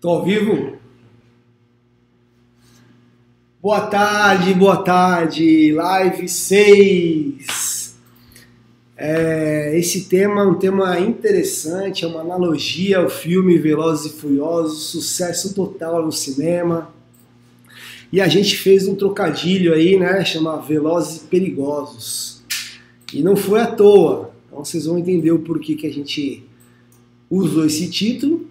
Tô ao vivo? Boa tarde, boa tarde, live 6. É, esse tema é um tema interessante, é uma analogia ao filme Velozes e Furiosos, sucesso total no cinema. E a gente fez um trocadilho aí, né, chama Velozes e Perigosos. E não foi à toa, então vocês vão entender o porquê que a gente usou esse título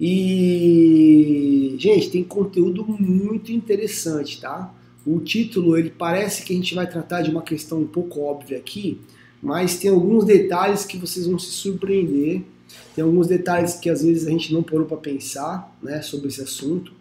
e, gente, tem conteúdo muito interessante, tá? O título, ele parece que a gente vai tratar de uma questão um pouco óbvia aqui, mas tem alguns detalhes que vocês vão se surpreender. Tem alguns detalhes que às vezes a gente não parou para pensar, né, sobre esse assunto.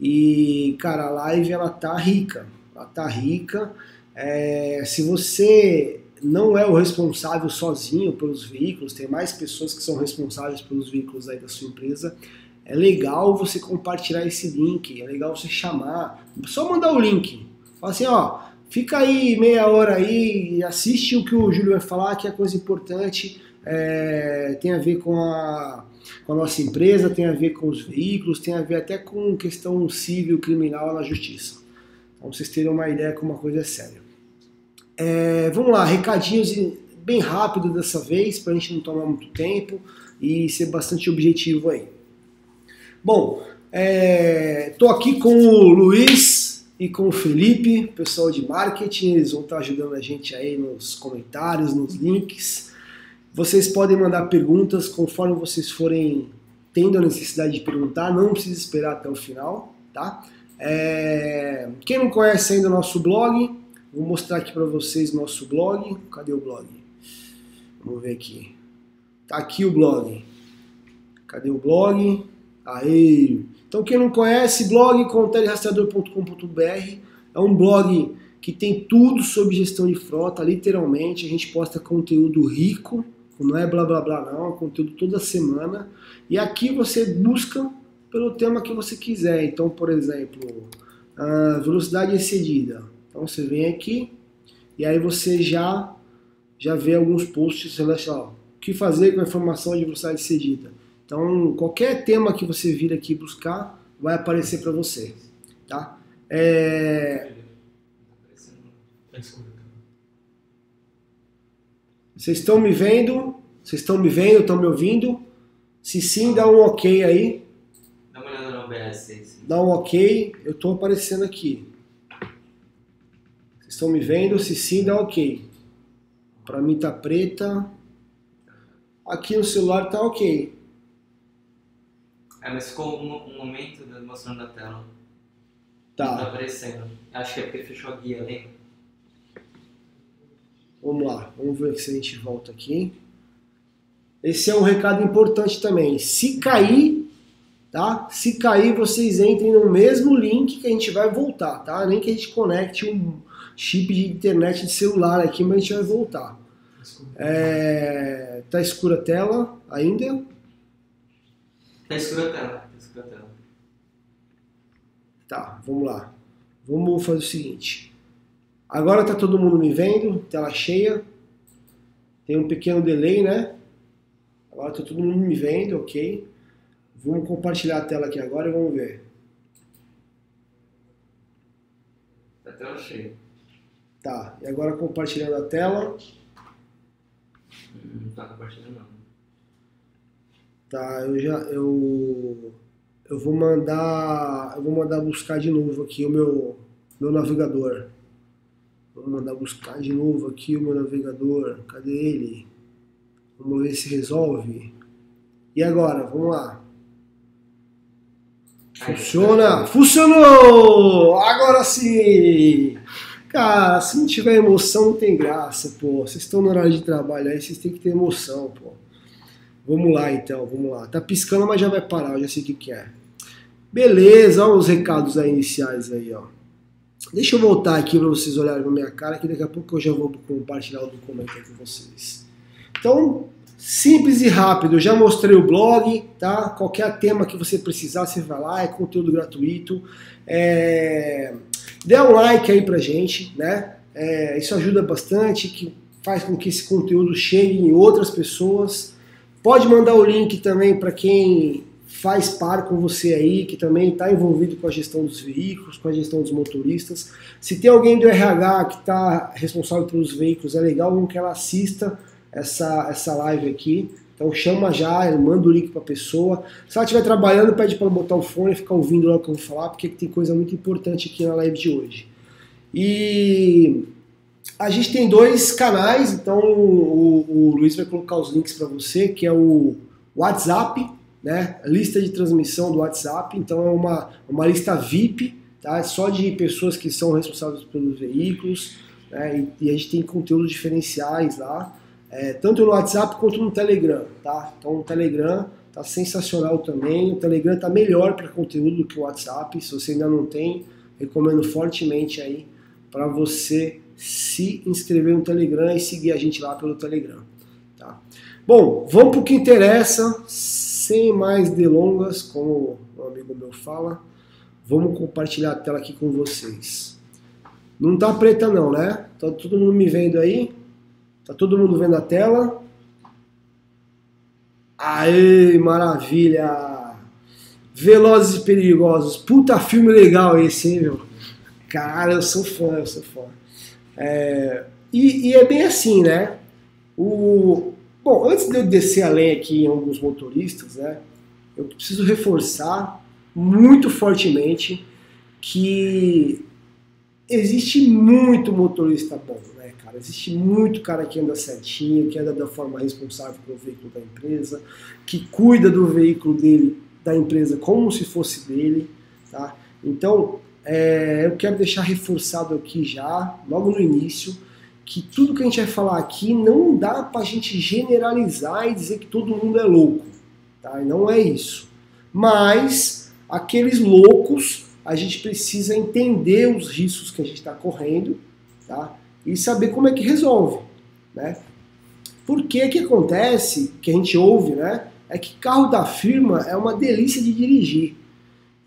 E, cara, a live ela tá rica, ela tá rica. É, se você não é o responsável sozinho pelos veículos, tem mais pessoas que são responsáveis pelos veículos aí da sua empresa. É legal você compartilhar esse link, é legal você chamar, só mandar o link. Fala assim, ó, fica aí meia hora aí assiste o que o Júlio vai falar, que é coisa importante, é, tem a ver com a, com a nossa empresa, tem a ver com os veículos, tem a ver até com questão civil, criminal na justiça. Então vocês terem uma ideia como uma coisa é séria. É, vamos lá, recadinhos bem rápido dessa vez, para a gente não tomar muito tempo e ser bastante objetivo aí. Bom, estou é, aqui com o Luiz e com o Felipe, pessoal de marketing, eles vão estar ajudando a gente aí nos comentários, nos links. Vocês podem mandar perguntas conforme vocês forem tendo a necessidade de perguntar, não precisa esperar até o final, tá? É, quem não conhece ainda o nosso blog, Vou mostrar aqui para vocês nosso blog. Cadê o blog? Vamos ver aqui. Tá aqui o blog. Cadê o blog? Aí. Então quem não conhece, blog contelrastreador.com.br é um blog que tem tudo sobre gestão de frota, literalmente. A gente posta conteúdo rico, não é blá blá blá não, é conteúdo toda semana. E aqui você busca pelo tema que você quiser. Então, por exemplo, velocidade excedida então você vem aqui e aí você já já vê alguns posts relacionados. O que fazer com a informação de velocidade cedida? Então, qualquer tema que você vir aqui buscar vai aparecer para você, tá? É... Vocês estão me vendo? Vocês estão me vendo? Estão me ouvindo? Se sim, dá um ok aí. Dá uma olhada no OBS. Dá um ok. Eu estou aparecendo aqui. Estão me vendo? Se sim, dá ok. Para mim tá preta. Aqui no celular tá ok. É, mas ficou um, um momento mostrando a tela. Tá. Não tá aparecendo. Acho que é porque fechou a guia, lembra? Vamos lá, vamos ver se a gente volta aqui. Esse é um recado importante também. Se cair, tá? Se cair, vocês entrem no mesmo link que a gente vai voltar, tá? Nem que a gente conecte um, chip de internet de celular aqui, mas a gente vai voltar. É, tá escura a tela ainda? Tá escura a tela, tá escura a tela. Tá, vamos lá. Vamos fazer o seguinte. Agora tá todo mundo me vendo, tela cheia. Tem um pequeno delay, né? Agora tá todo mundo me vendo, ok. Vamos compartilhar a tela aqui agora e vamos ver. Tá tela cheia. Tá, e agora compartilhando a tela. Não tá compartilhando não. Tá, eu já eu eu vou mandar eu vou mandar buscar de novo aqui o meu meu navegador. Vou mandar buscar de novo aqui o meu navegador. Cadê ele? Vamos ver se resolve. E agora, vamos lá. Funciona! Funcionou! Agora sim! Cara, se não tiver emoção, não tem graça, pô. Vocês estão no horário de trabalho aí, vocês têm que ter emoção, pô. Vamos lá então, vamos lá. Tá piscando, mas já vai parar, eu já sei o que, que é. Beleza, olha os recados aí iniciais aí, ó. Deixa eu voltar aqui para vocês olharem na minha cara, que daqui a pouco eu já vou compartilhar o documento com vocês. Então, simples e rápido, eu já mostrei o blog, tá? Qualquer tema que você precisar, você vai lá, é conteúdo gratuito. É... Dê um like aí pra gente, né? É, isso ajuda bastante, que faz com que esse conteúdo chegue em outras pessoas. Pode mandar o link também para quem faz par com você aí, que também está envolvido com a gestão dos veículos, com a gestão dos motoristas. Se tem alguém do RH que está responsável pelos veículos, é legal que ela assista essa, essa live aqui. Então chama já, manda o link para a pessoa. Se ela estiver trabalhando, pede para botar o fone e ficar ouvindo lá o que eu vou falar, porque tem coisa muito importante aqui na live de hoje. E a gente tem dois canais, então o, o Luiz vai colocar os links para você, que é o WhatsApp, né? Lista de transmissão do WhatsApp, então é uma, uma lista VIP, tá? Só de pessoas que são responsáveis pelos veículos, né? E, e a gente tem conteúdos diferenciais lá, é, tanto no WhatsApp quanto no Telegram, tá? Então o Telegram tá sensacional também, o Telegram tá melhor para conteúdo do que o WhatsApp, se você ainda não tem, recomendo fortemente aí para você se inscrever no Telegram e seguir a gente lá pelo Telegram, tá? Bom, vamos para o que interessa sem mais delongas, como um amigo meu fala, vamos compartilhar a tela aqui com vocês. Não tá preta não, né? Tá todo mundo me vendo aí? Tá todo mundo vendo a tela? Aê, maravilha! Velozes e Perigosos. Puta filme legal esse, hein, meu? Cara, eu sou fã, eu sou fã. É, e, e, é bem assim, né? O, Bom, antes de eu descer além aqui em alguns motoristas, né, eu preciso reforçar muito fortemente que existe muito motorista bom, né, cara? Existe muito cara que anda certinho, que anda da forma responsável pelo veículo da empresa, que cuida do veículo dele, da empresa, como se fosse dele, tá? Então, é, eu quero deixar reforçado aqui já, logo no início, que tudo que a gente vai falar aqui não dá para a gente generalizar e dizer que todo mundo é louco, tá? Não é isso. Mas aqueles loucos, a gente precisa entender os riscos que a gente está correndo, tá? E saber como é que resolve, né? Por que que acontece, que a gente ouve, né? É que carro da firma é uma delícia de dirigir.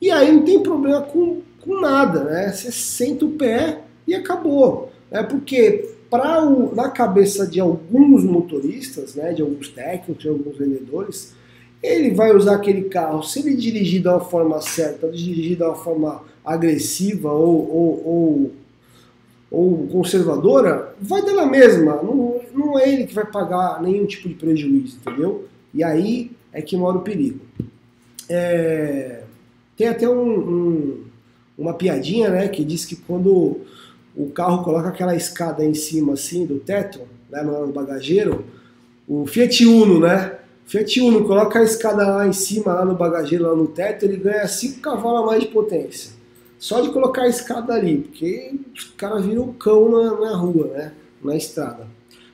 E aí não tem problema com, com nada, né? Você senta o pé e acabou. É porque para na cabeça de alguns motoristas, né, de alguns técnicos, de alguns vendedores, ele vai usar aquele carro, se ele dirigir uma forma certa, dirigir uma forma agressiva ou, ou, ou, ou conservadora, vai dar na mesma. Não, não é ele que vai pagar nenhum tipo de prejuízo, entendeu? E aí é que mora o perigo. É, tem até um, um, uma piadinha, né, que diz que quando o carro coloca aquela escada em cima assim do teto, né, no bagageiro, o Fiat Uno, né? Fiat Uno coloca a escada lá em cima, lá no bagageiro, lá no teto, ele ganha 5 cavalos a mais de potência. Só de colocar a escada ali, porque os caras viram o cão na, na, rua, né? Na estrada.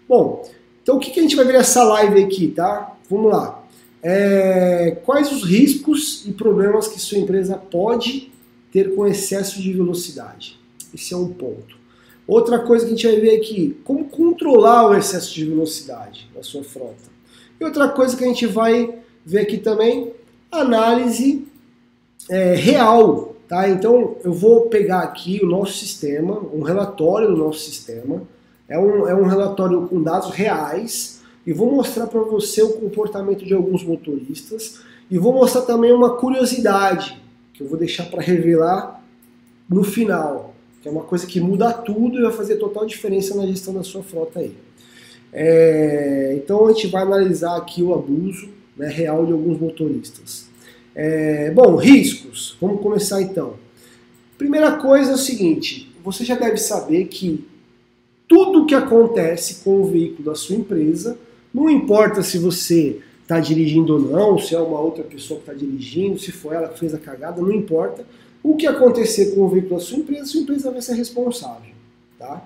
Bom, então o que, que a gente vai ver nessa live aqui, tá? Vamos lá. É, quais os riscos e problemas que sua empresa pode ter com excesso de velocidade? Esse é um ponto. Outra coisa que a gente vai ver aqui, como controlar o excesso de velocidade na sua frota. E outra coisa que a gente vai ver aqui também, análise é, real. Tá? Então eu vou pegar aqui o nosso sistema, um relatório do nosso sistema, é um, é um relatório com dados reais, e vou mostrar para você o comportamento de alguns motoristas, e vou mostrar também uma curiosidade, que eu vou deixar para revelar no final que é uma coisa que muda tudo e vai fazer total diferença na gestão da sua frota aí. É, então a gente vai analisar aqui o abuso né, real de alguns motoristas. É, bom, riscos. Vamos começar então. Primeira coisa é o seguinte: você já deve saber que tudo que acontece com o veículo da sua empresa, não importa se você está dirigindo ou não, se é uma outra pessoa que está dirigindo, se foi ela que fez a cagada, não importa o que acontecer com o veículo da sua empresa, sua empresa vai ser responsável. Tá?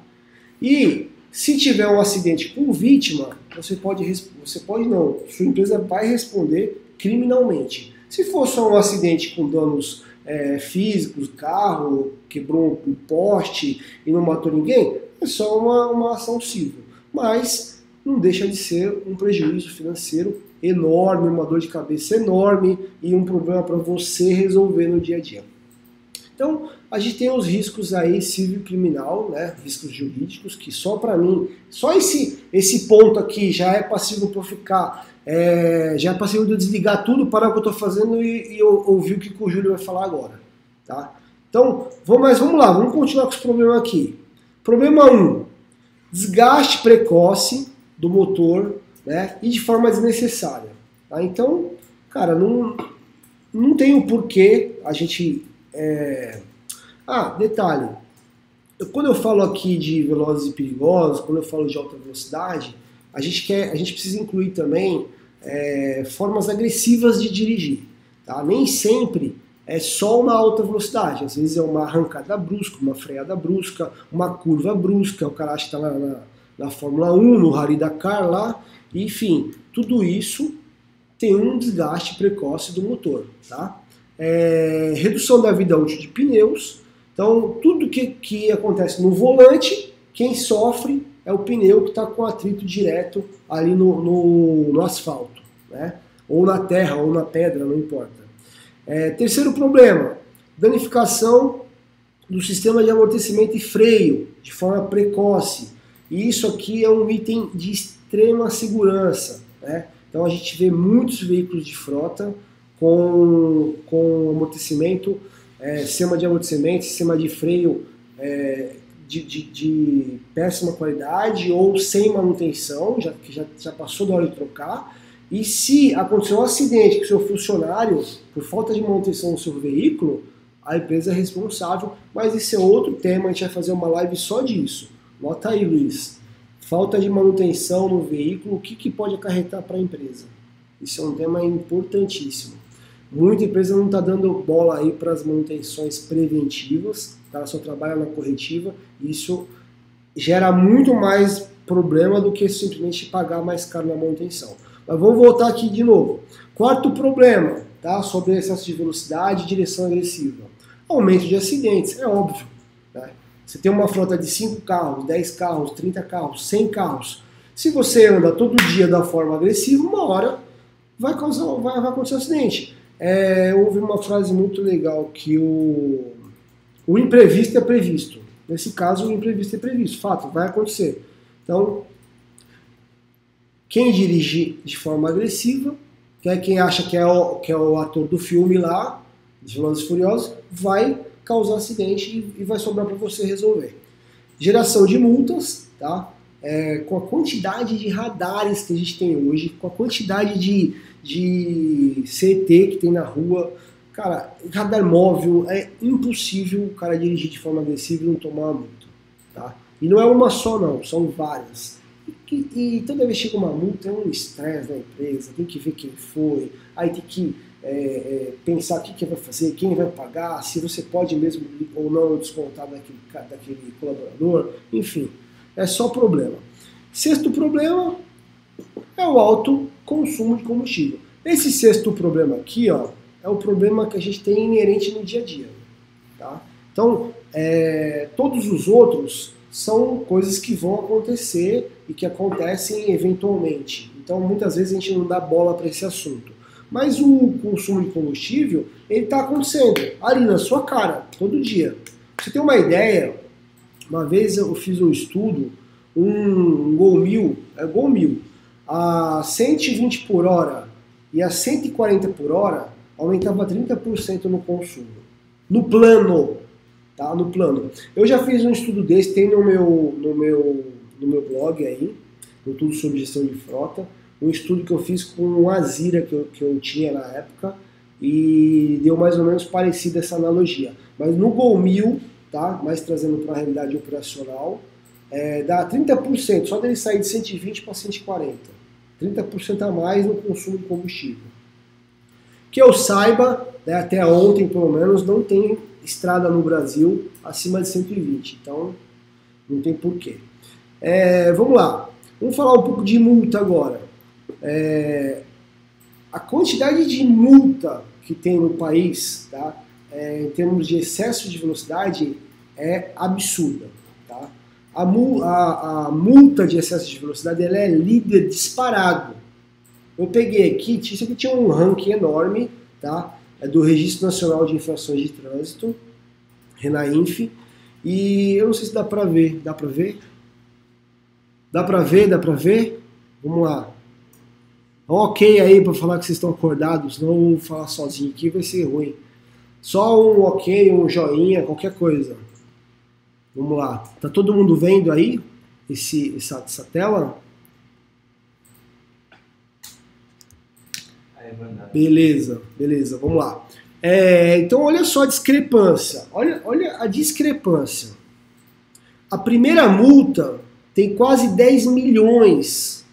E se tiver um acidente com vítima, você pode, você pode não, sua empresa vai responder criminalmente. Se for só um acidente com danos é, físicos, carro quebrou um poste e não matou ninguém, é só uma, uma ação civil. Mas não deixa de ser um prejuízo financeiro enorme, uma dor de cabeça enorme e um problema para você resolver no dia a dia. Então, a gente tem os riscos aí civil-criminal, né, riscos jurídicos, que só para mim, só esse, esse ponto aqui já é passivo para ficar, é, já é passivo de eu desligar tudo, parar o que eu estou fazendo e, e ouvir o que o Júlio vai falar agora. Tá? Então, vamos, mas vamos lá, vamos continuar com os problemas aqui. Problema 1, um, desgaste precoce do motor né, e de forma desnecessária. Tá? Então, cara, não, não tem o porquê a gente. É... Ah, detalhe. Quando eu falo aqui de velozes e perigosos, quando eu falo de alta velocidade, a gente quer, a gente precisa incluir também é, formas agressivas de dirigir. Tá? Nem sempre é só uma alta velocidade. Às vezes é uma arrancada brusca, uma freada brusca, uma curva brusca. O cara acha que está na, na, na, Fórmula 1, no Rally Dakar lá. Enfim, tudo isso tem um desgaste precoce do motor. Tá? É, redução da vida útil de pneus. Então, tudo que, que acontece no volante, quem sofre é o pneu que está com atrito direto ali no, no, no asfalto. Né? Ou na terra, ou na pedra, não importa. É, terceiro problema, danificação do sistema de amortecimento e freio de forma precoce. E isso aqui é um item de extrema segurança. Né? Então a gente vê muitos veículos de frota com, com amortecimento, é, sistema de amortecimento, sistema de freio é, de, de, de, péssima qualidade ou sem manutenção, já, que já, já passou da hora de trocar. E se acontecer um acidente com seu funcionário, por falta de manutenção do seu veículo, a empresa é responsável, mas esse é outro tema, a gente vai fazer uma live só disso. Nota aí, Luiz. Falta de manutenção no veículo, o que, que pode acarretar para a empresa? Isso é um tema importantíssimo. Muita empresa não está dando bola aí para as manutenções preventivas, tá? só trabalha na corretiva, isso gera muito mais problema do que simplesmente pagar mais caro na manutenção. Mas vamos voltar aqui de novo. Quarto problema, tá? Sobre excesso de velocidade e direção agressiva. Aumento de acidentes, é óbvio. Né? Você tem uma frota de 5 carros, 10 carros, 30 carros, 100 carros. Se você anda todo dia da forma agressiva, uma hora vai, causar, vai, vai acontecer um acidente. É, houve uma frase muito legal que o, o imprevisto é previsto. Nesse caso, o imprevisto é previsto. Fato, vai acontecer. Então, quem dirige de forma agressiva, que é quem acha que é o, que é o ator do filme lá, de Velozes Furiosos, vai causar acidente e, e vai sobrar para você resolver. Geração de multas, tá? É, com a quantidade de radares que a gente tem hoje, com a quantidade de, de CT que tem na rua, cara, radar móvel, é impossível o cara dirigir de forma agressiva e não tomar multa, tá? E não é uma só não, são várias. E, e toda vez que chega uma multa é um estresse da empresa, tem que ver quem foi, aí tem que é, é, pensar o que, que vai fazer, quem vai pagar, se você pode mesmo ou não descontar daquele, daquele colaborador, enfim, é só problema. Sexto problema é o alto consumo de combustível. Esse sexto problema aqui, ó, é o problema que a gente tem inerente no dia a dia. Tá? Então, é, todos os outros são coisas que vão acontecer e que acontecem eventualmente. Então, muitas vezes a gente não dá bola para esse assunto. Mas o consumo de combustível, ele está acontecendo ali na sua cara, todo dia. Você tem uma ideia, uma vez eu fiz um estudo, um Gol 1000, é Gol 1000, a 120 por hora e a 140 por hora aumentava 30% no consumo. No plano, tá? No plano. Eu já fiz um estudo desse, tem no meu, no meu, no meu blog aí, no Tudo sobre Gestão de Frota, um estudo que eu fiz com o Azira que eu, que eu tinha na época e deu mais ou menos parecida essa analogia. Mas no Gol 1000, tá? mais trazendo para a realidade operacional, é, dá 30%, só dele sair de 120 para 140. 30% a mais no consumo de combustível. Que eu saiba, né, até ontem pelo menos, não tem estrada no Brasil acima de 120. Então, não tem porquê. É, vamos lá. Vamos falar um pouco de multa agora. É, a quantidade de multa que tem no país, tá, é, em termos de excesso de velocidade, é absurda. A, a, a, multa de excesso de velocidade ela é líder disparado. Eu peguei aqui, isso aqui tinha um ranking enorme, tá? é do Registro Nacional de Infrações de Trânsito. Renainf. E eu não sei se dá pra ver. Dá pra ver? Dá pra ver? Dá pra ver? Vamos lá. Ok aí para falar que vocês estão acordados, não falar sozinho aqui, vai ser ruim. Só um ok, um joinha, qualquer coisa. Vamos lá. Tá todo mundo vendo aí esse, essa, essa tela? Beleza, beleza, vamos lá. É, então, olha só a discrepância. Olha, olha a discrepância. A primeira multa tem quase 10 milhões.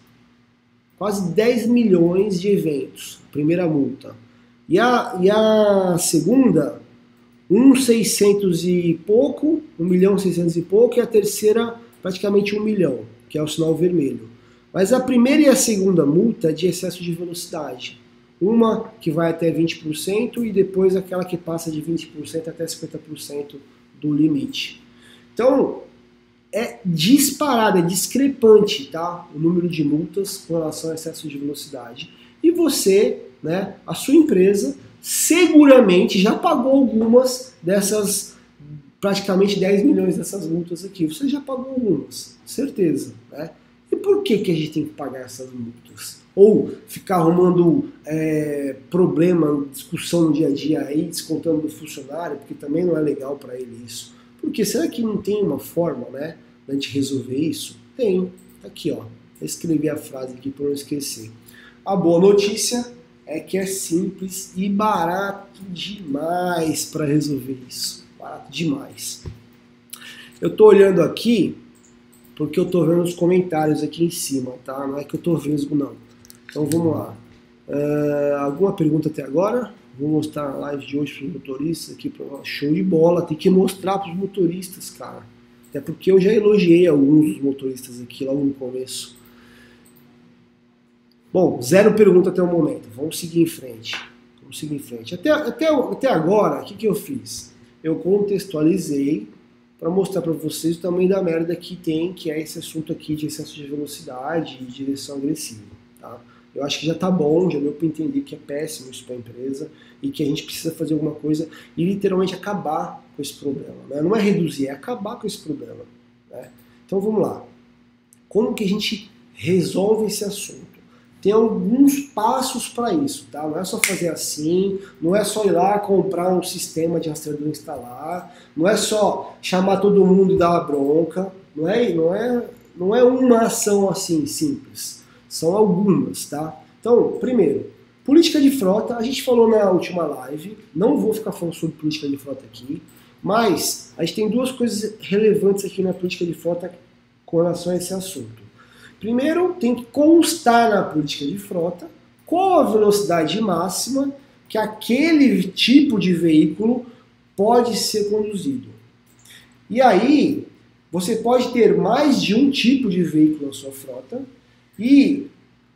Quase 10 milhões de eventos. Primeira multa. E a, e a segunda, 1,600 e pouco, 1 milhão 600 e pouco, e a terceira, praticamente 1 milhão, que é o sinal vermelho. Mas a primeira e a segunda multa é de excesso de velocidade. Uma que vai até 20% e depois aquela que passa de 20% até 50% do limite. Então, é disparado, é discrepante, tá? O número de multas com relação ao excesso de velocidade. E você, né, a sua empresa, seguramente já pagou algumas dessas, praticamente 10 milhões dessas multas aqui. Você já pagou algumas, certeza, né? E por que, que a gente tem que pagar essas multas? ou ficar arrumando é, problema, discussão no dia a dia aí, descontando do funcionário, porque também não é legal para ele isso. Porque será que não tem uma forma, né, da gente resolver isso? Tem. Aqui, ó. Escrevi a frase aqui para não esquecer. A boa notícia é que é simples e barato demais para resolver isso. Barato demais. Eu estou olhando aqui porque eu estou vendo os comentários aqui em cima, tá? Não é que eu estou vesgo, não. Então vamos lá. Uh, alguma pergunta até agora? Vou mostrar a live de hoje para os motoristas aqui, show de bola. Tem que mostrar para os motoristas, cara. Até porque eu já elogiei alguns dos motoristas aqui logo no começo. Bom, zero pergunta até o momento. Vamos seguir em frente. Vamos seguir em frente. Até, até, até agora, o que, que eu fiz? Eu contextualizei para mostrar para vocês o tamanho da merda que tem, que é esse assunto aqui de excesso de velocidade e direção agressiva. Tá? Eu acho que já está bom, já deu para entender que é péssimo isso para a empresa e que a gente precisa fazer alguma coisa e literalmente acabar com esse problema. Né? Não é reduzir, é acabar com esse problema. Né? Então vamos lá. Como que a gente resolve esse assunto? Tem alguns passos para isso, tá? Não é só fazer assim, não é só ir lá comprar um sistema de rastreador instalar, não é só chamar todo mundo e dar uma bronca, não é, não é, não é uma ação assim simples. São algumas, tá? Então, primeiro, política de frota, a gente falou na última live, não vou ficar falando sobre política de frota aqui, mas a gente tem duas coisas relevantes aqui na política de frota com relação a esse assunto. Primeiro, tem que constar na política de frota qual a velocidade máxima que aquele tipo de veículo pode ser conduzido. E aí, você pode ter mais de um tipo de veículo na sua frota, e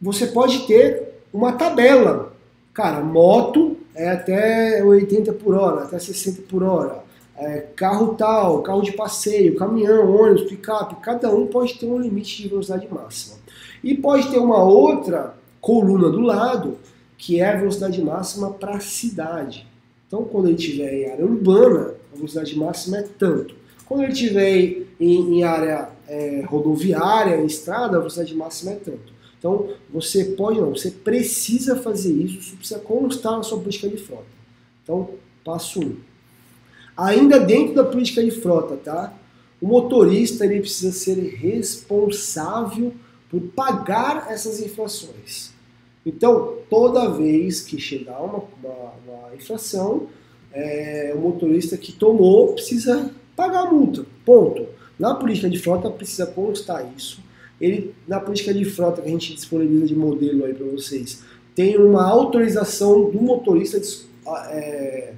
você pode ter uma tabela. Cara, moto é até 80 por hora, até 60 por hora. É, carro tal, carro de passeio, caminhão, ônibus, picape, cada um pode ter um limite de velocidade máxima. E pode ter uma outra coluna do lado, que é a velocidade máxima para a cidade. Então, quando ele estiver em área urbana, a velocidade máxima é tanto. Quando ele estiver em, em área é, rodoviária, em estrada, a velocidade máxima é tanto. Então, você pode, não, você precisa fazer isso, isso precisa constar na sua política de frota. Então, passo 1. Um. Ainda dentro da política de frota, tá? O motorista ele precisa ser responsável por pagar essas infrações. Então, toda vez que chegar uma, uma, uma infração, é, o motorista que tomou precisa pagar a multa. Ponto. Na política de frota precisa constar isso. Ele, na política de frota que a gente disponibiliza de modelo aí para vocês, tem uma autorização do motorista é,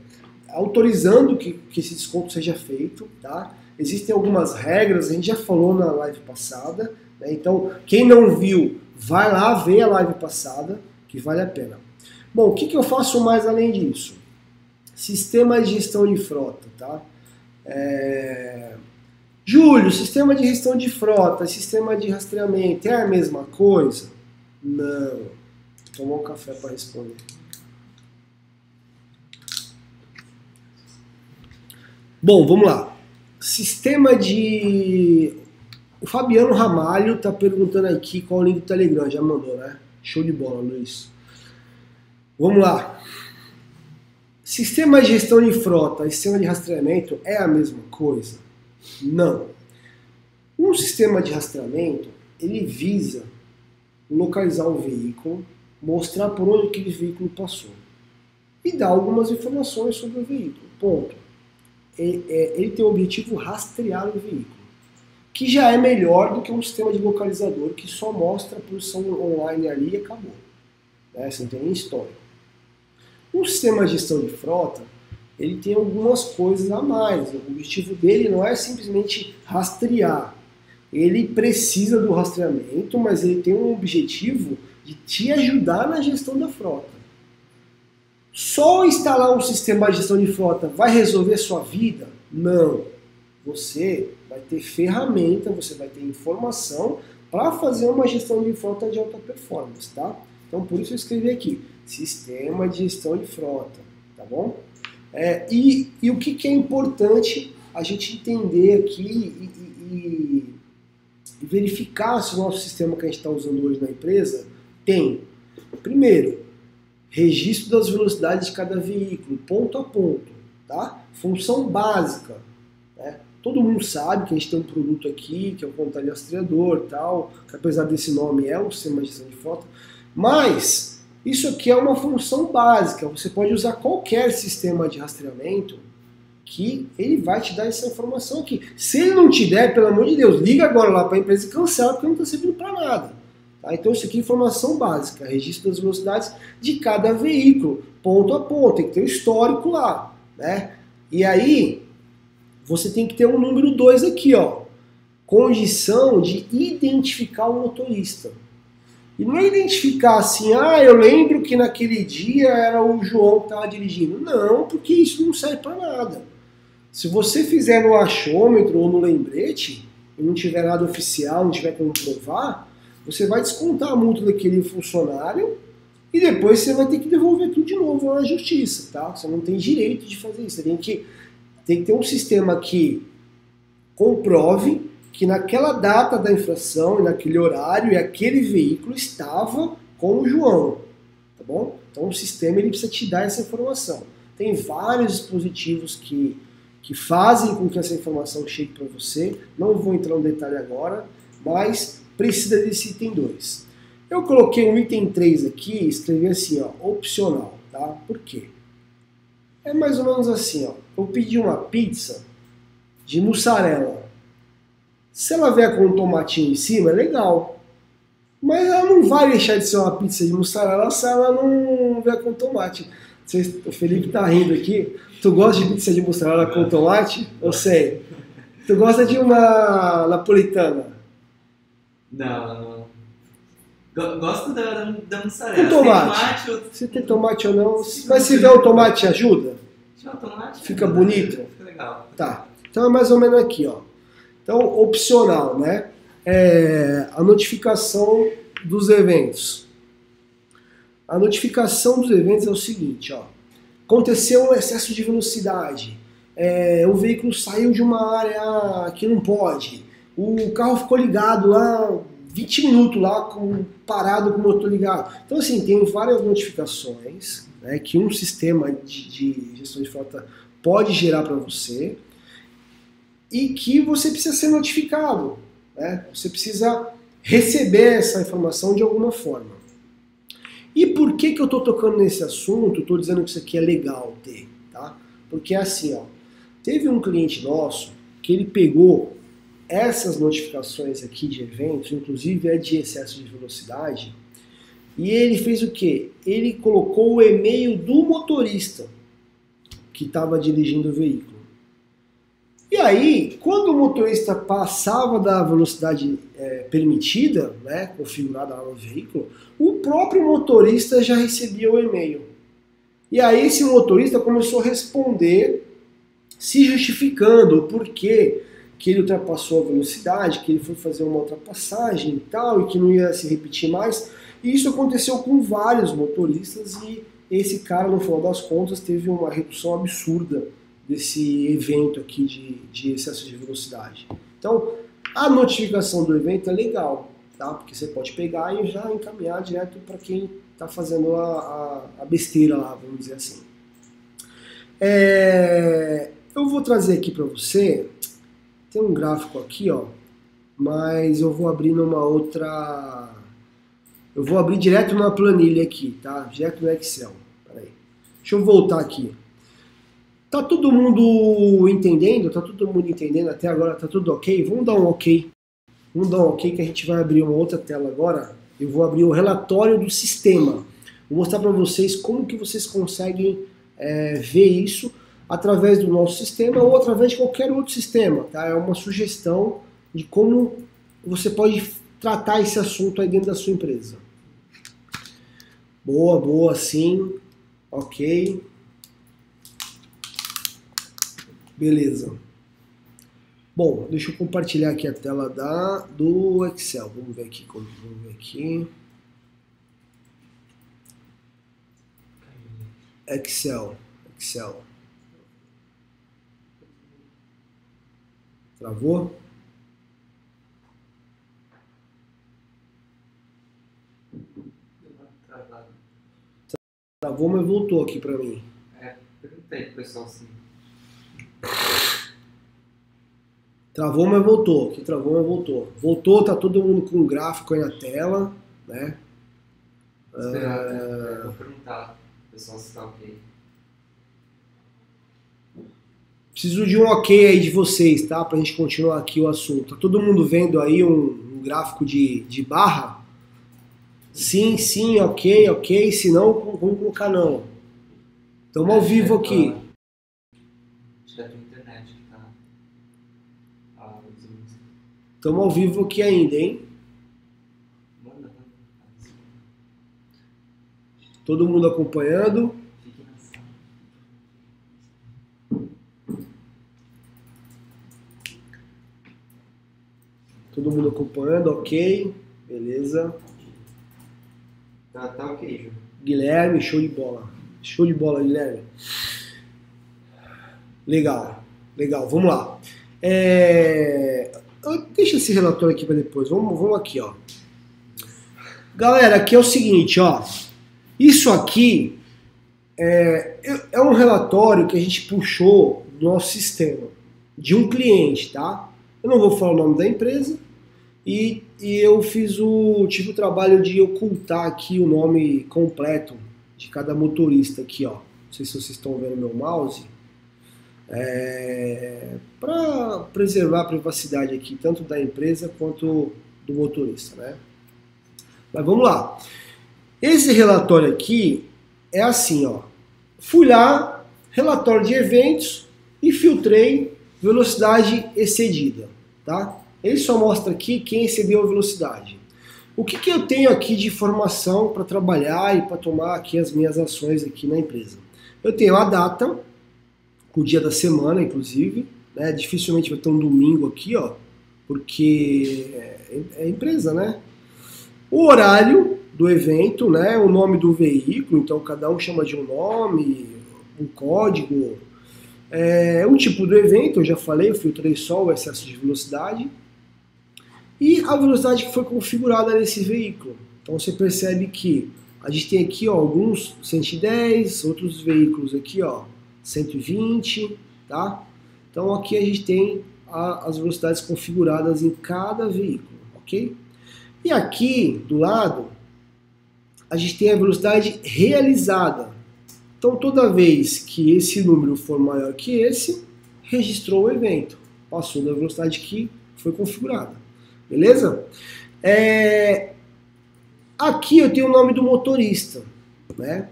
autorizando que, que esse desconto seja feito, tá? Existem algumas regras, a gente já falou na live passada, né? então quem não viu, vai lá ver a live passada, que vale a pena. Bom, o que, que eu faço mais além disso? Sistema de gestão de frota, tá? É... Júlio, sistema de gestão de frota, sistema de rastreamento, é a mesma coisa? Não. Tomou um café para responder. Bom, vamos lá. Sistema de. O Fabiano Ramalho tá perguntando aqui qual o link do Telegram. Já mandou, né? Show de bola, Luiz. Vamos lá. Sistema de gestão de frota e sistema de rastreamento é a mesma coisa? Não. Um sistema de rastreamento, ele visa localizar o veículo, mostrar por onde aquele veículo passou e dar algumas informações sobre o veículo. Ponto. Ele, é, ele tem o objetivo rastrear o veículo, que já é melhor do que um sistema de localizador que só mostra a posição online ali e acabou. Né? Você não tem nem história. Um sistema de gestão de frota, ele tem algumas coisas a mais. O objetivo dele não é simplesmente rastrear. Ele precisa do rastreamento, mas ele tem um objetivo de te ajudar na gestão da frota. Só instalar um sistema de gestão de frota vai resolver sua vida? Não. Você vai ter ferramenta, você vai ter informação para fazer uma gestão de frota de alta performance, tá? Então por isso eu escrevi aqui, sistema de gestão de frota, tá bom? É, e, e o que, que, é importante a gente entender aqui e, e, e verificar se o nosso sistema que a gente está usando hoje na empresa tem, primeiro, registro das velocidades de cada veículo, ponto a ponto, tá? Função básica, né? Todo mundo sabe que a gente tem um produto aqui, que é o controle rastreador tal, que apesar desse nome é um sistema de gestão de frota, mas isso aqui é uma função básica. Você pode usar qualquer sistema de rastreamento que ele vai te dar essa informação aqui. Se ele não te der, pelo amor de Deus, liga agora lá para a empresa e cancela, porque não está servindo para nada. Tá? Então isso aqui é informação básica, registro das velocidades de cada veículo, ponto a ponto, tem que ter o histórico lá. Né? E aí, você tem que ter um número 2 aqui, ó. Condição de identificar o motorista. E não é identificar assim, ah, eu lembro que naquele dia era o João que estava dirigindo. Não, porque isso não serve para nada. Se você fizer no achômetro ou no lembrete, e não tiver nada oficial, não tiver como provar, você vai descontar a multa daquele funcionário e depois você vai ter que devolver tudo de novo na justiça, tá? Você não tem direito de fazer isso. Tem que, tem que ter um sistema que comprove que naquela data da infração e naquele horário e aquele veículo estava com o João, tá bom? Então o sistema ele precisa te dar essa informação. Tem vários dispositivos que, que fazem com que essa informação chegue para você. Não vou entrar no detalhe agora, mas precisa desse item 2. Eu coloquei um item 3 aqui e escrevi assim, ó, opcional, tá? Por quê? É mais ou menos assim, ó. Eu pedi uma pizza de mussarela se ela vier com um tomatinho em cima, é legal. Mas ela não vai deixar de ser uma pizza de mussarela se ela não vier com tomate. o Felipe tá rindo aqui. Tu gosta de pizza de mussarela com tomate? Eu sei. Tu gosta de uma napolitana? Não, não. Gosto da, da mussarela. Com tomate. Se tem tomate, se tem tomate ou não. Mas se vier o tomate, ajuda? Se tiver o tomate, fica bonito? Fica legal. Tá. Então é mais ou menos aqui, ó. Então, opcional, né? É a notificação dos eventos. A notificação dos eventos é o seguinte, ó. Aconteceu um excesso de velocidade, é, o veículo saiu de uma área que não pode, o carro ficou ligado lá 20 minutos lá com, parado com o motor ligado. Então assim, tem várias notificações né, que um sistema de, de gestão de frota pode gerar para você e que você precisa ser notificado. Né? Você precisa receber essa informação de alguma forma. E por que, que eu estou tocando nesse assunto? Estou dizendo que isso aqui é legal ter, tá? Porque é assim, ó, teve um cliente nosso que ele pegou essas notificações aqui de eventos, inclusive é de excesso de velocidade, e ele fez o que? Ele colocou o e-mail do motorista que estava dirigindo o veículo. E aí, quando o motorista passava da velocidade é, permitida, né, configurada lá no veículo, o próprio motorista já recebia o e-mail. E aí esse motorista começou a responder, se justificando o porquê que ele ultrapassou a velocidade, que ele foi fazer uma ultrapassagem e tal, e que não ia se repetir mais. E isso aconteceu com vários motoristas e esse cara, no final das contas, teve uma redução absurda desse evento aqui de, de excesso de velocidade. Então, a notificação do evento é legal, tá? Porque você pode pegar e já encaminhar direto para quem está fazendo a, a, a, besteira lá, vamos dizer assim. É, eu vou trazer aqui para você, tem um gráfico aqui, ó, mas eu vou abrir numa outra, eu vou abrir direto numa planilha aqui, tá? Direto no Excel. Peraí. Deixa eu voltar aqui. Tá todo mundo entendendo? Tá todo mundo entendendo até agora? Tá tudo ok? Vamos dar um ok. Vamos dar um ok que a gente vai abrir uma outra tela agora. Eu vou abrir o relatório do sistema. Vou mostrar para vocês como que vocês conseguem é, ver isso através do nosso sistema ou através de qualquer outro sistema. Tá? É uma sugestão de como você pode tratar esse assunto aí dentro da sua empresa. Boa, boa, sim. Ok. Beleza. Bom, deixa eu compartilhar aqui a tela da, do Excel. Vamos ver aqui. Vamos ver aqui. Excel. Excel. Travou? Travou, mas voltou aqui para mim. É, perguntei pro pessoal sim. Travou, mas voltou. Que travou, mas voltou. Voltou, tá todo mundo com um gráfico aí na tela, né? Esperar, uh... né? Vou perguntar pessoal se tá ok. Preciso de um ok aí de vocês, tá? Pra gente continuar aqui o assunto. Tá todo mundo vendo aí um, um gráfico de, de barra? Sim, sim, ok, ok. Se não, vamos colocar não. Estamos ao vivo aqui. Estamos ao vivo aqui ainda, hein? Todo mundo acompanhando. Todo mundo acompanhando, ok. Beleza. Tá, tá ok, Ju. Guilherme, show de bola. Show de bola, Guilherme. Legal, legal, vamos lá. É, Deixa esse relatório aqui para depois. Vamos, vamos aqui, ó. Galera, aqui é o seguinte, ó. Isso aqui é, é um relatório que a gente puxou do nosso sistema de um cliente, tá? Eu não vou falar o nome da empresa e, e eu fiz o tive o trabalho de ocultar aqui o nome completo de cada motorista aqui, ó. Não sei se vocês estão vendo meu mouse é, para preservar a privacidade aqui, tanto da empresa quanto do motorista. Né? Mas vamos lá. Esse relatório aqui é assim, ó. Fui lá, relatório de eventos e filtrei velocidade excedida, tá? Ele só mostra aqui quem excedeu a velocidade. O que, que eu tenho aqui de informação para trabalhar e para tomar aqui as minhas ações aqui na empresa? Eu tenho a data, o dia da semana, inclusive. Né? Dificilmente vai ter um domingo aqui, ó, porque é, é empresa, né? O horário do evento, né? O nome do veículo, então cada um chama de um nome, um código. É, o tipo do evento, eu já falei, eu filtrei só o excesso de velocidade. E a velocidade que foi configurada nesse veículo. Então você percebe que a gente tem aqui ó, alguns 110, outros veículos aqui ó, 120, tá? Então aqui a gente tem a, as velocidades configuradas em cada veículo, ok? E aqui do lado a gente tem a velocidade realizada. Então toda vez que esse número for maior que esse, registrou o evento, passou da velocidade que foi configurada, beleza? É... Aqui eu tenho o nome do motorista, né?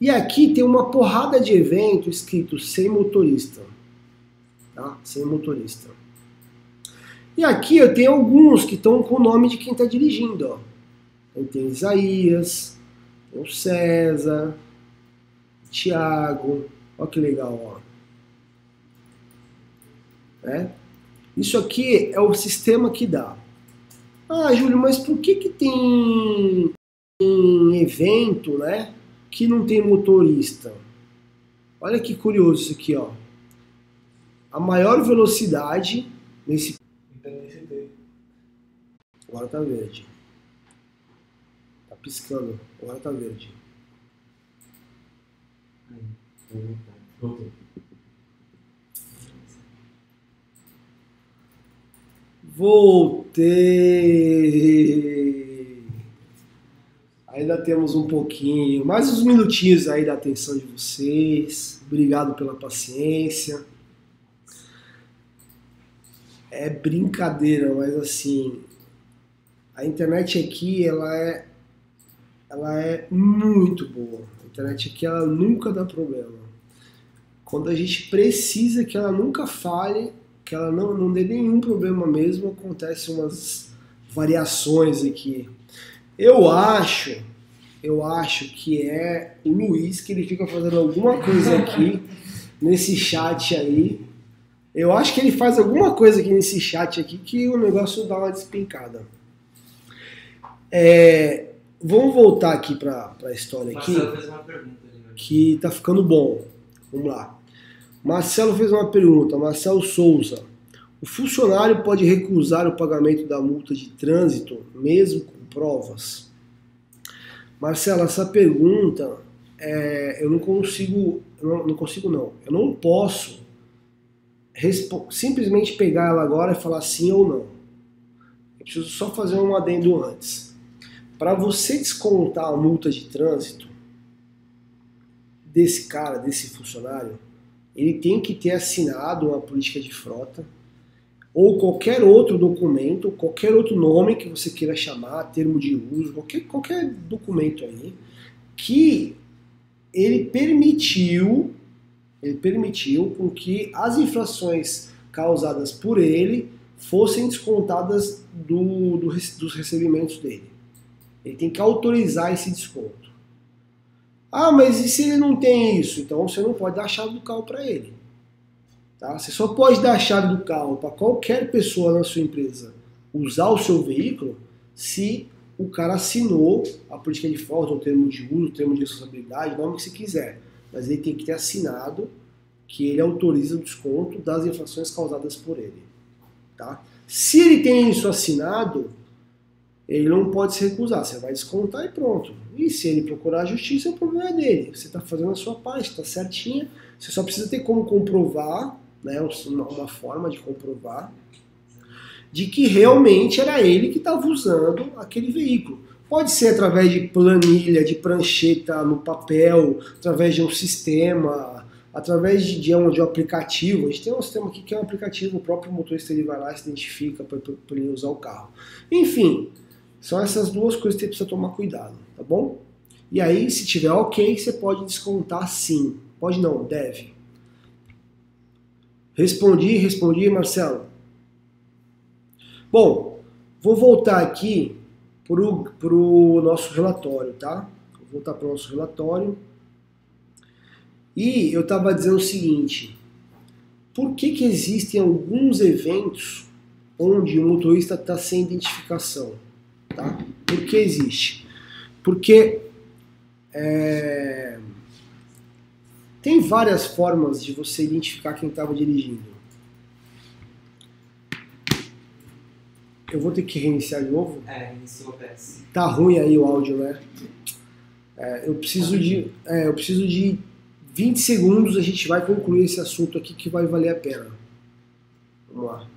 E aqui tem uma porrada de evento escrito sem motorista. Tá? Sem motorista. E aqui eu tenho alguns que estão com o nome de quem está dirigindo. Ó. Então, tem Isaías, o César, Tiago. Olha que legal. Ó. É? Isso aqui é o sistema que dá. Ah, Júlio, mas por que, que tem, tem evento, né? que não tem motorista. Olha que curioso isso aqui, ó. a maior velocidade nesse. Agora tá verde. Tá piscando. Agora tá verde. Voltei. Ainda temos um pouquinho, mais uns minutinhos aí da atenção de vocês. Obrigado pela paciência. É brincadeira, mas assim, a internet aqui ela é ela é muito boa. A internet aqui ela nunca dá problema. Quando a gente precisa que ela nunca falhe, que ela não, não dê nenhum problema mesmo, acontece umas variações aqui. Eu acho, eu acho que é o Luiz que ele fica fazendo alguma coisa aqui nesse chat aí. Eu acho que ele faz alguma coisa aqui nesse chat aqui que o negócio dá uma despincada. É, vamos voltar aqui para a história aqui, né? que tá ficando bom. Vamos lá. Marcelo fez uma pergunta, Marcelo Souza. O funcionário pode recusar o pagamento da multa de trânsito, mesmo com provas? Marcelo, essa pergunta é, eu não consigo, não, não consigo não, eu não posso simplesmente pegar ela agora e falar sim ou não. Eu preciso só fazer um adendo antes. Para você descontar a multa de trânsito desse cara, desse funcionário, ele tem que ter assinado uma política de frota ou qualquer outro documento, qualquer outro nome que você queira chamar, termo de uso, qualquer, qualquer documento aí, que ele permitiu, ele permitiu com que as infrações causadas por ele fossem descontadas do, do, dos recebimentos dele. Ele tem que autorizar esse desconto. Ah, mas e se ele não tem isso? Então você não pode dar a chave do carro para ele. Tá? Você só pode dar a chave do carro para qualquer pessoa na sua empresa usar o seu veículo se o cara assinou a política de frota, o termo de uso, o termo de responsabilidade, o nome que você quiser. Mas ele tem que ter assinado que ele autoriza o desconto das infrações causadas por ele. Tá? Se ele tem isso assinado, ele não pode se recusar, você vai descontar e pronto. E se ele procurar a justiça, o problema é dele. Você está fazendo a sua parte, está certinha. Você só precisa ter como comprovar, né, uma, forma de comprovar, de que realmente era ele que estava usando aquele veículo. Pode ser através de planilha, de prancheta no papel, através de um sistema, através de, de, um, de um aplicativo. A gente tem um sistema aqui que é um aplicativo, o próprio motorista ele vai lá e se identifica para ele usar o carro. Enfim, são essas duas coisas que você precisa tomar cuidado, tá bom? E aí, se tiver ok, você pode descontar sim. Pode não, deve. Respondi, respondi, Marcelo. Bom, vou voltar aqui pro, pro nosso relatório, tá? Vou voltar para o nosso relatório. E eu estava dizendo o seguinte: por que, que existem alguns eventos onde o motorista está sem identificação? Tá? Por que existe? Porque é, tem várias formas de você identificar quem estava dirigindo. Eu vou ter que reiniciar de novo? É, iniciou o PS. Tá ruim aí o áudio, né? É, eu preciso de. É, eu preciso de 20 segundos, a gente vai concluir esse assunto aqui que vai valer a pena. Vamos lá.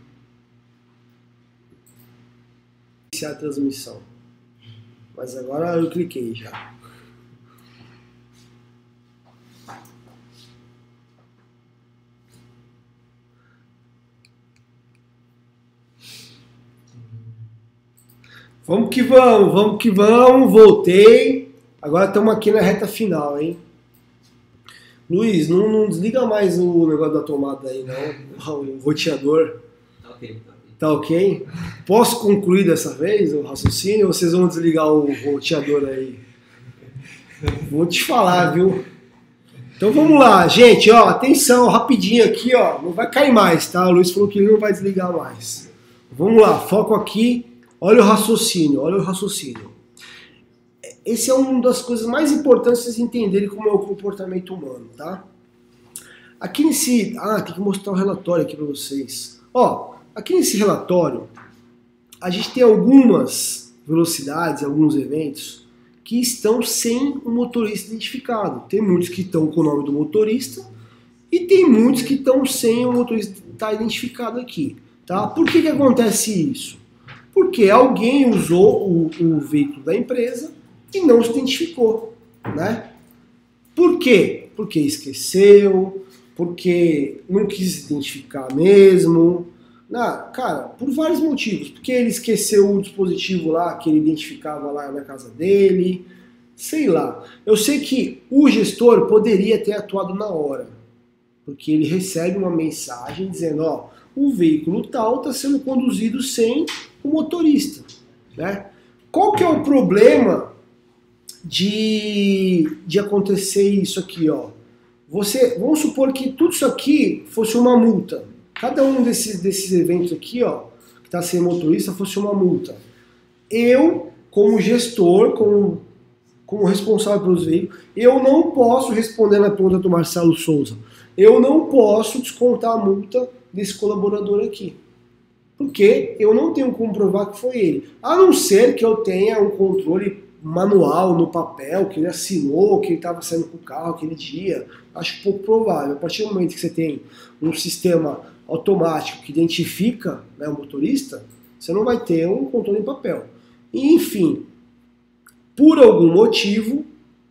Iniciar a transmissão. Mas agora eu cliquei já. Vamos que vamos, vamos que vamos, voltei. Agora estamos aqui na reta final, hein? Luiz, não, não desliga mais o negócio da tomada aí, não. O roteador. Tá ok, tá. Tá ok? Posso concluir dessa vez o raciocínio ou vocês vão desligar o roteador aí? Vou te falar, viu? Então vamos lá, gente, ó, atenção, rapidinho aqui, ó, não vai cair mais, tá? O Luiz falou que não vai desligar mais. Vamos lá, foco aqui, olha o raciocínio, olha o raciocínio. Esse é uma das coisas mais importantes vocês entenderem como é o comportamento humano, tá? aqui nesse. Ah, tem que mostrar o relatório aqui para vocês. Ó, aqui nesse relatório, a gente tem algumas velocidades, alguns eventos que estão sem o motorista identificado. Tem muitos que estão com o nome do motorista e tem muitos que estão sem o motorista tá identificado aqui. Tá? Por que, que acontece isso? Porque alguém usou o, o veículo da empresa e não se identificou. Né? Por quê? Porque esqueceu, porque não quis identificar mesmo. Na, cara, por vários motivos. Porque ele esqueceu o dispositivo lá que ele identificava lá na casa dele. Sei lá. Eu sei que o gestor poderia ter atuado na hora. Porque ele recebe uma mensagem dizendo, ó, o veículo tal está sendo conduzido sem o motorista. Né? Qual que é o problema de, de acontecer isso aqui? Ó? Você, vamos supor que tudo isso aqui fosse uma multa. Cada um desses, desses eventos aqui, ó, que está sem motorista, fosse uma multa. Eu, como gestor, como, como responsável pelos veículos, eu não posso responder na pergunta do Marcelo Souza. Eu não posso descontar a multa desse colaborador aqui. Porque eu não tenho como provar que foi ele. A não ser que eu tenha um controle manual no papel, que ele assinou, que ele estava saindo com o carro aquele dia. Acho pouco provável. A partir do momento que você tem um sistema automático que identifica né, o motorista, você não vai ter um controle em papel. E, enfim, por algum motivo,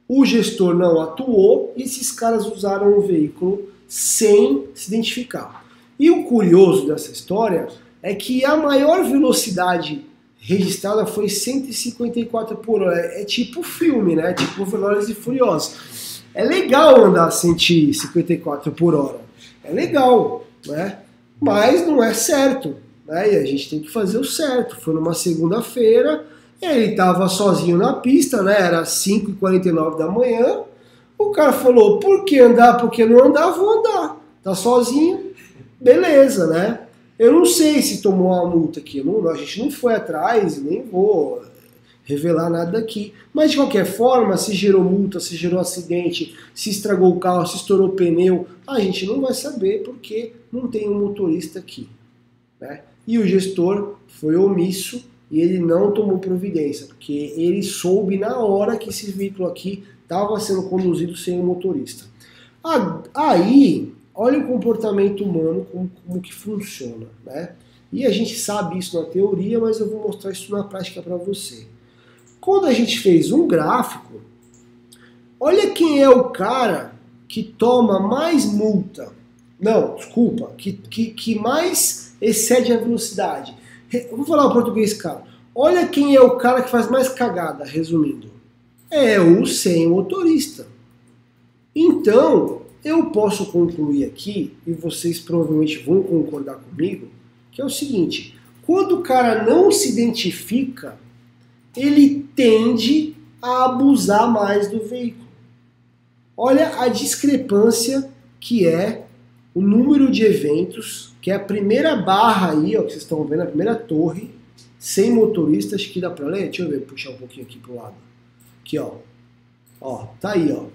o gestor não atuou e esses caras usaram o veículo sem se identificar. E o curioso dessa história é que a maior velocidade registrada foi 154 por hora. É tipo filme, né? Tipo Velozes e Furiosos. É legal andar 154 por hora. É legal, né? Mas não é certo. Né? E a gente tem que fazer o certo. Foi numa segunda-feira, ele estava sozinho na pista, né? Era 5h49 da manhã. O cara falou, por que andar? Porque não andar, vou andar. Tá sozinho, beleza, né? Eu não sei se tomou uma multa aqui, não, a gente não foi atrás, nem vou revelar nada daqui. Mas de qualquer forma, se gerou multa, se gerou acidente, se estragou o carro, se estourou o pneu, a gente não vai saber porque não tem um motorista aqui. Né? E o gestor foi omisso e ele não tomou providência, porque ele soube na hora que esse veículo aqui estava sendo conduzido sem um motorista. Aí olha o comportamento humano, como, como que funciona, né? E a gente sabe isso na teoria, mas eu vou mostrar isso na prática para você. Quando a gente fez um gráfico, olha quem é o cara que toma mais multa. Não, desculpa, que, que, que mais excede a velocidade. Eu vou falar o português, cara. Olha quem é o cara que faz mais cagada, resumindo. É o sem motorista. Então, eu posso concluir aqui, e vocês provavelmente vão concordar comigo, que é o seguinte: quando o cara não se identifica, ele tende a abusar mais do veículo. Olha a discrepância que é o número de eventos, que é a primeira barra aí, ó, que vocês estão vendo, a primeira torre, sem motoristas, que dá pra ler? Deixa eu ver, puxar um pouquinho aqui pro lado. Aqui, ó. Ó, tá aí, ó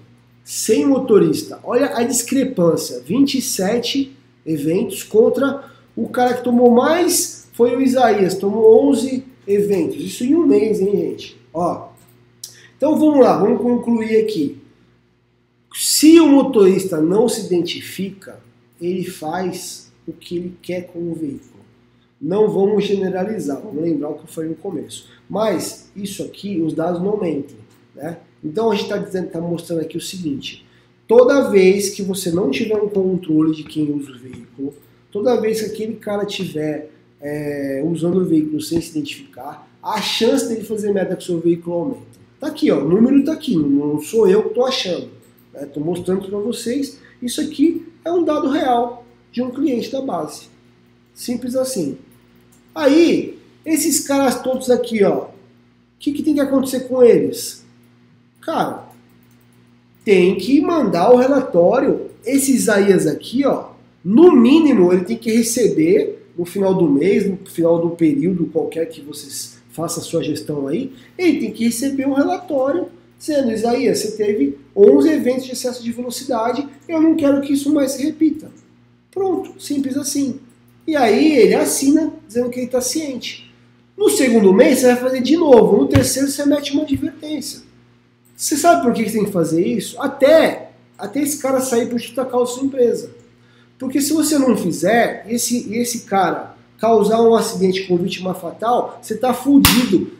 sem motorista. Olha a discrepância: 27 eventos contra o cara que tomou mais foi o Isaías, tomou 11 eventos. Isso em um mês, hein, gente? Ó. Então vamos lá, vamos concluir aqui. Se o motorista não se identifica, ele faz o que ele quer com o veículo. Não vamos generalizar, vamos lembrar o que eu falei no começo. Mas isso aqui, os dados não mentem, né? Então a gente está tá mostrando aqui o seguinte: toda vez que você não tiver um controle de quem usa o veículo, toda vez que aquele cara tiver é, usando o veículo sem se identificar, a chance dele fazer merda com o seu veículo aumenta. Tá aqui, ó, o número tá aqui, não sou eu que estou achando. Né? mostrando para vocês. Isso aqui é um dado real de um cliente da base. Simples assim. Aí, esses caras todos aqui, ó, o que, que tem que acontecer com eles? Cara, tem que mandar o relatório. Esse Isaías aqui, ó, no mínimo ele tem que receber no final do mês, no final do período qualquer que vocês façam a sua gestão aí, ele tem que receber um relatório dizendo, Isaías, você teve 11 eventos de excesso de velocidade, eu não quero que isso mais se repita. Pronto, simples assim. E aí ele assina dizendo que ele está ciente. No segundo mês você vai fazer de novo, no terceiro você mete uma advertência. Você sabe por que você tem que fazer isso? Até, até esse cara sair para justa causa sua empresa. Porque se você não fizer, esse, esse cara causar um acidente com vítima fatal, você está fudido.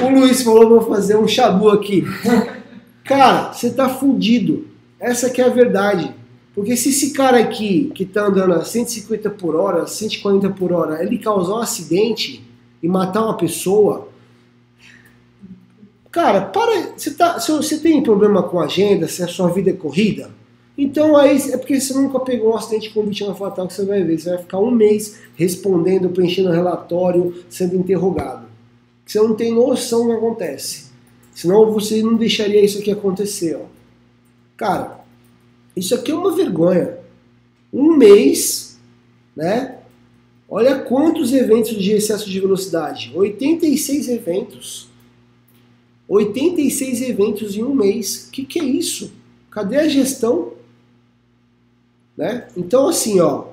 O Luiz falou, vou fazer um chabu aqui. Cara, você está fudido. Essa que é a verdade. Porque se esse cara aqui, que está andando a 150 por hora, 140 por hora, ele causar um acidente e matar uma pessoa, cara, para. Você, tá, você tem problema com agenda, se a sua vida é corrida, então aí é porque você nunca pegou um acidente com vítima fatal que você vai ver. Você vai ficar um mês respondendo, preenchendo relatório, sendo interrogado. Você não tem noção do que acontece. Senão você não deixaria isso aqui acontecer. Ó. Cara, isso aqui é uma vergonha. Um mês, né? Olha quantos eventos de excesso de velocidade. 86 eventos. 86 eventos em um mês. O que, que é isso? Cadê a gestão? Né? Então, assim, ó,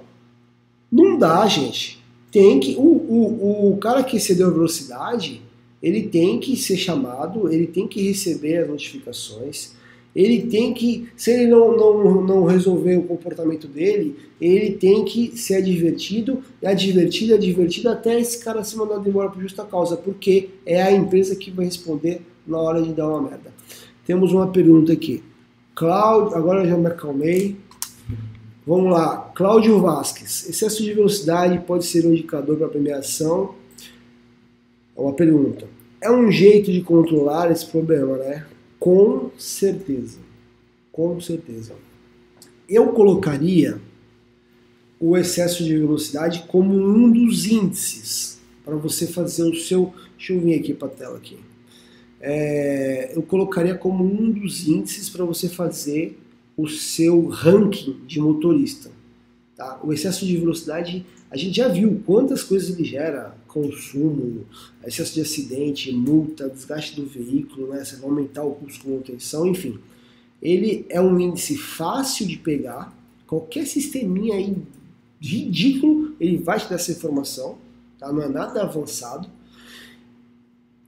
não dá, gente. Tem que. O, o, o cara que excedeu a velocidade, ele tem que ser chamado, ele tem que receber as notificações, ele tem que. Se ele não, não, não resolver o comportamento dele, ele tem que ser advertido, advertido, advertido até esse cara ser mandado embora por justa causa, porque é a empresa que vai responder na hora de dar uma merda. Temos uma pergunta aqui. Cláudio, agora eu já me acalmei. Vamos lá, Cláudio Vasques. Excesso de velocidade pode ser um indicador para premiação? É uma pergunta. É um jeito de controlar esse problema, né? Com certeza. Com certeza. Eu colocaria o excesso de velocidade como um dos índices para você fazer o seu. Deixa eu vir aqui para a tela aqui. É, eu colocaria como um dos índices para você fazer o seu ranking de motorista. Tá? O excesso de velocidade, a gente já viu quantas coisas ele gera, consumo, excesso de acidente, multa, desgaste do veículo, né? você vai aumentar o custo com manutenção, enfim. Ele é um índice fácil de pegar, qualquer sisteminha aí ridículo, ele vai te dar essa informação, tá? não é nada avançado,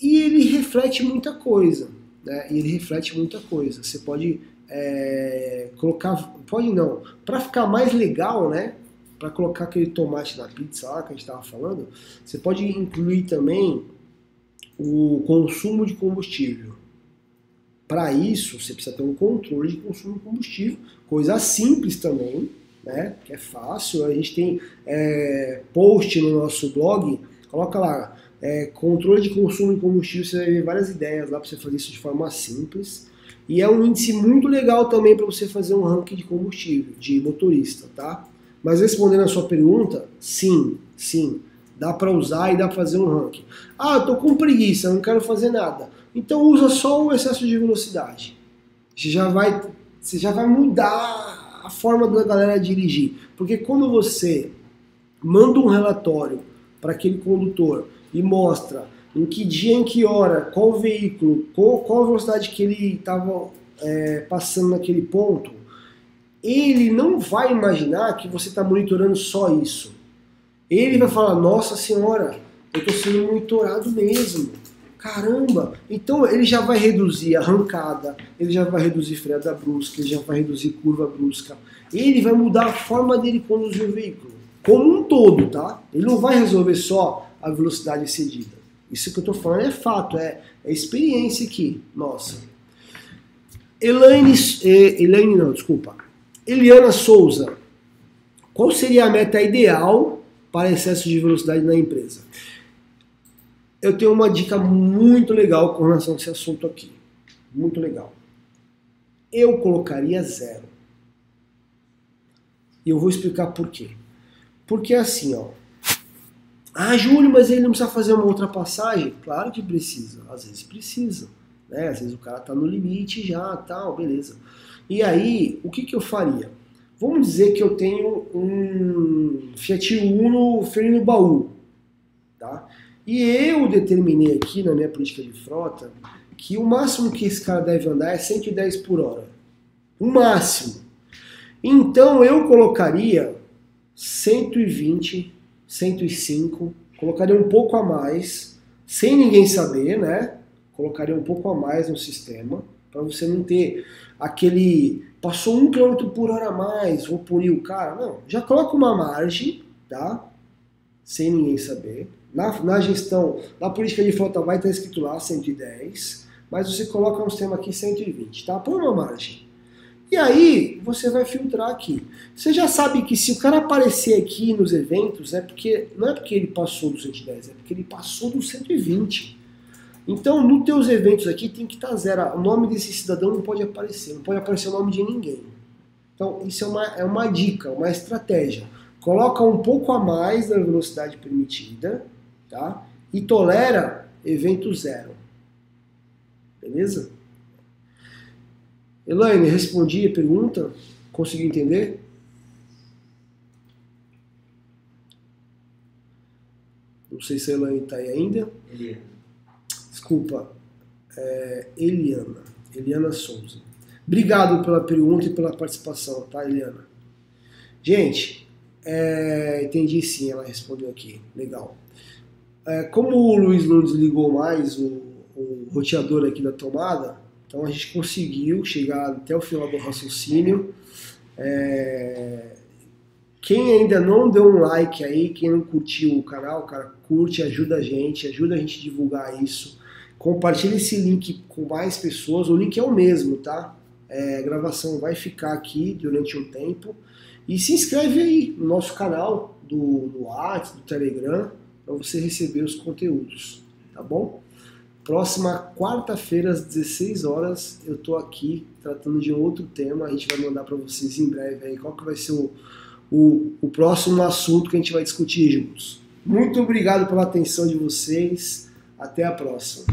e ele reflete muita coisa, né? Ele reflete muita coisa. Você pode é, colocar, pode não, para ficar mais legal, né? Para colocar aquele tomate na pizza lá que a gente estava falando, você pode incluir também o consumo de combustível. Para isso, você precisa ter um controle de consumo de combustível, coisa simples também, né? Que é fácil. A gente tem é, post no nosso blog, coloca lá é, controle de consumo de combustível, você vai ver várias ideias lá para você fazer isso de forma simples. E é um índice muito legal também para você fazer um ranking de combustível, de motorista, tá? Mas respondendo a sua pergunta, sim, sim, dá para usar e dá para fazer um ranking. Ah, eu tô com preguiça, não quero fazer nada. Então usa só o excesso de velocidade. Você já vai, você já vai mudar a forma da galera dirigir, porque quando você manda um relatório para aquele condutor e mostra em que dia, em que hora, qual veículo, qual, qual a velocidade que ele estava é, passando naquele ponto, ele não vai imaginar que você está monitorando só isso. Ele vai falar, nossa senhora, eu estou sendo monitorado mesmo. Caramba! Então ele já vai reduzir arrancada, ele já vai reduzir freada brusca, ele já vai reduzir curva brusca. Ele vai mudar a forma dele conduzir o veículo. Como um todo, tá? Ele não vai resolver só a velocidade excedida. Isso que eu estou falando é fato, é, é experiência aqui, nossa. Elaine, eh, Elaine não, desculpa. Eliana Souza, qual seria a meta ideal para excesso de velocidade na empresa? Eu tenho uma dica muito legal com relação a esse assunto aqui. Muito legal. Eu colocaria zero. E eu vou explicar por quê. Porque assim, ó, ah, Júlio, mas ele não precisa fazer uma ultrapassagem? Claro que precisa, às vezes precisa. Né? Às vezes o cara está no limite já, tal, beleza. E aí, o que, que eu faria? Vamos dizer que eu tenho um Fiat Uno freio no baú, tá? E eu determinei aqui na minha política de frota que o máximo que esse cara deve andar é 110 por hora. O máximo. Então eu colocaria 120, 105, colocaria um pouco a mais, sem ninguém saber, né? Colocaria um pouco a mais no sistema, para você não ter aquele. Passou um km por hora a mais, vou punir o cara. Não, já coloca uma margem, tá? Sem ninguém saber. Na, na gestão, na política de frota vai estar escrito lá 110, mas você coloca um sistema aqui 120, tá? Põe uma margem. E aí você vai filtrar aqui. Você já sabe que se o cara aparecer aqui nos eventos, é porque não é porque ele passou do 110, é porque ele passou do 120. Então, nos teus eventos aqui tem que estar tá zero. O nome desse cidadão não pode aparecer, não pode aparecer o nome de ninguém. Então, isso é uma, é uma dica, uma estratégia. Coloca um pouco a mais da velocidade permitida, tá? E tolera evento zero. Beleza? Elaine, respondi a pergunta? Conseguiu entender? Não sei se a Elaine está aí ainda. Eliana. Desculpa. É, Eliana. Eliana Souza. Obrigado pela pergunta e pela participação, tá, Eliana? Gente, é, entendi sim, ela respondeu aqui. Legal. É, como o Luiz não desligou mais o, o roteador aqui da tomada, então a gente conseguiu chegar até o final do raciocínio. É... Quem ainda não deu um like aí, quem não curtiu o canal, cara, curte, ajuda a gente, ajuda a gente a divulgar isso. Compartilhe esse link com mais pessoas. O link é o mesmo, tá? É, a gravação vai ficar aqui durante um tempo. E se inscreve aí no nosso canal do, do WhatsApp, do Telegram, para você receber os conteúdos, tá bom? Próxima quarta-feira, às 16 horas, eu tô aqui tratando de outro tema. A gente vai mandar para vocês em breve aí qual que vai ser o, o, o próximo assunto que a gente vai discutir juntos. Muito obrigado pela atenção de vocês. Até a próxima.